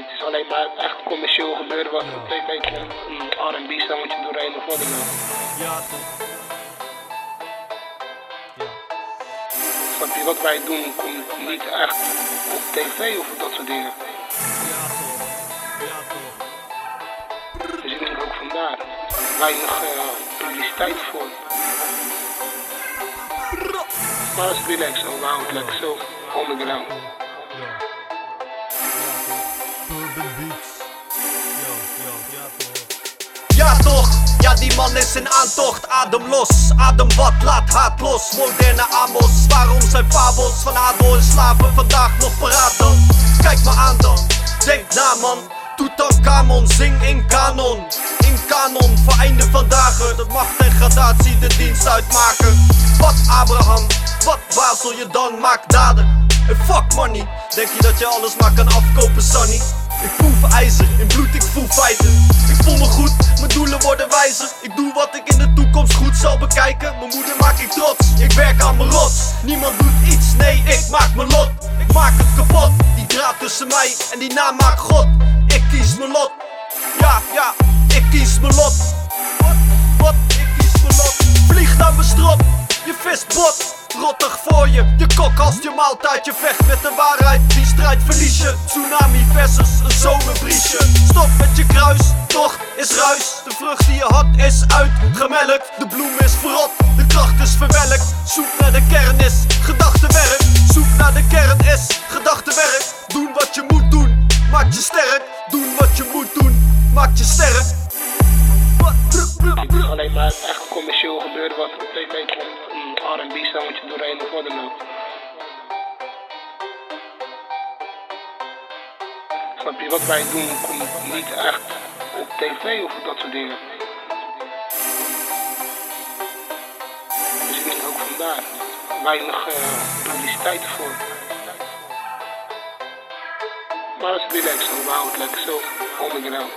Het is alleen maar echt commercieel gebeuren wat op tv komt. Een R&B songetje doorheen of wat dan ook. Ja, wat wij doen komt niet echt op tv of dat soort dingen. Ja, toch. Ja, toch. Dus ik denk ook vandaar. Weinig eh, publiciteit voor. Maar dat is relax zo, we houden het lekker zo underground. Beats. Yo, yo, ja, toch. Ja toch, ja die man is in aantocht. Adem los, adem wat, laat haat los. Moderne Amos, waarom zijn fabels Van adel en slaven vandaag nog paraat dan Kijk me aan dan, denk na man. Tutankhamon, zing in kanon. In kanon, voor einde van dagen. Dat macht en gradatie de dienst uitmaken. Wat Abraham, wat waar zul je dan? Maak daden? En fuck money. Denk je dat je alles maar kan afkopen Sonny? In bloed ik voel feiten. Ik voel me goed, mijn doelen worden wijzer. Ik doe wat ik in de toekomst goed zal bekijken. Mijn moeder maak ik trots, ik werk aan mijn rots. Niemand doet iets, nee ik maak mijn lot. Ik maak het kapot, die draad tussen mij en die naam maakt God. Ik kies mijn lot, ja ja, ik kies mijn lot. Wat, wat, ik kies mijn lot. Vlieg naar mijn strot, je vis bot Rottig voor je, je kok als je maaltijd Je vecht met de waarheid, die strijd verlies je Tsunami versus een zomerbriesje Stop met je kruis, toch is ruis. De vrucht die je had is uitgemelkt. De bloem is verrot, de kracht is verwelkt. Zoek naar de kern is gedachtenwerk. Zoek naar de kern is gedachtenwerk. Doen wat je moet doen, maakt je sterk. Doen wat je moet doen, maakt je sterk? Het is alleen maar echt commercieel gebeuren wat op tv R&B songetje doorheen of wat dan ook. Snap je, wat wij doen komt niet echt op tv of dat soort dingen. Dus ik denk ook vandaar. Weinig eh, publiciteit voor. Maar dat is relax zo, we houden het lekker zo underground.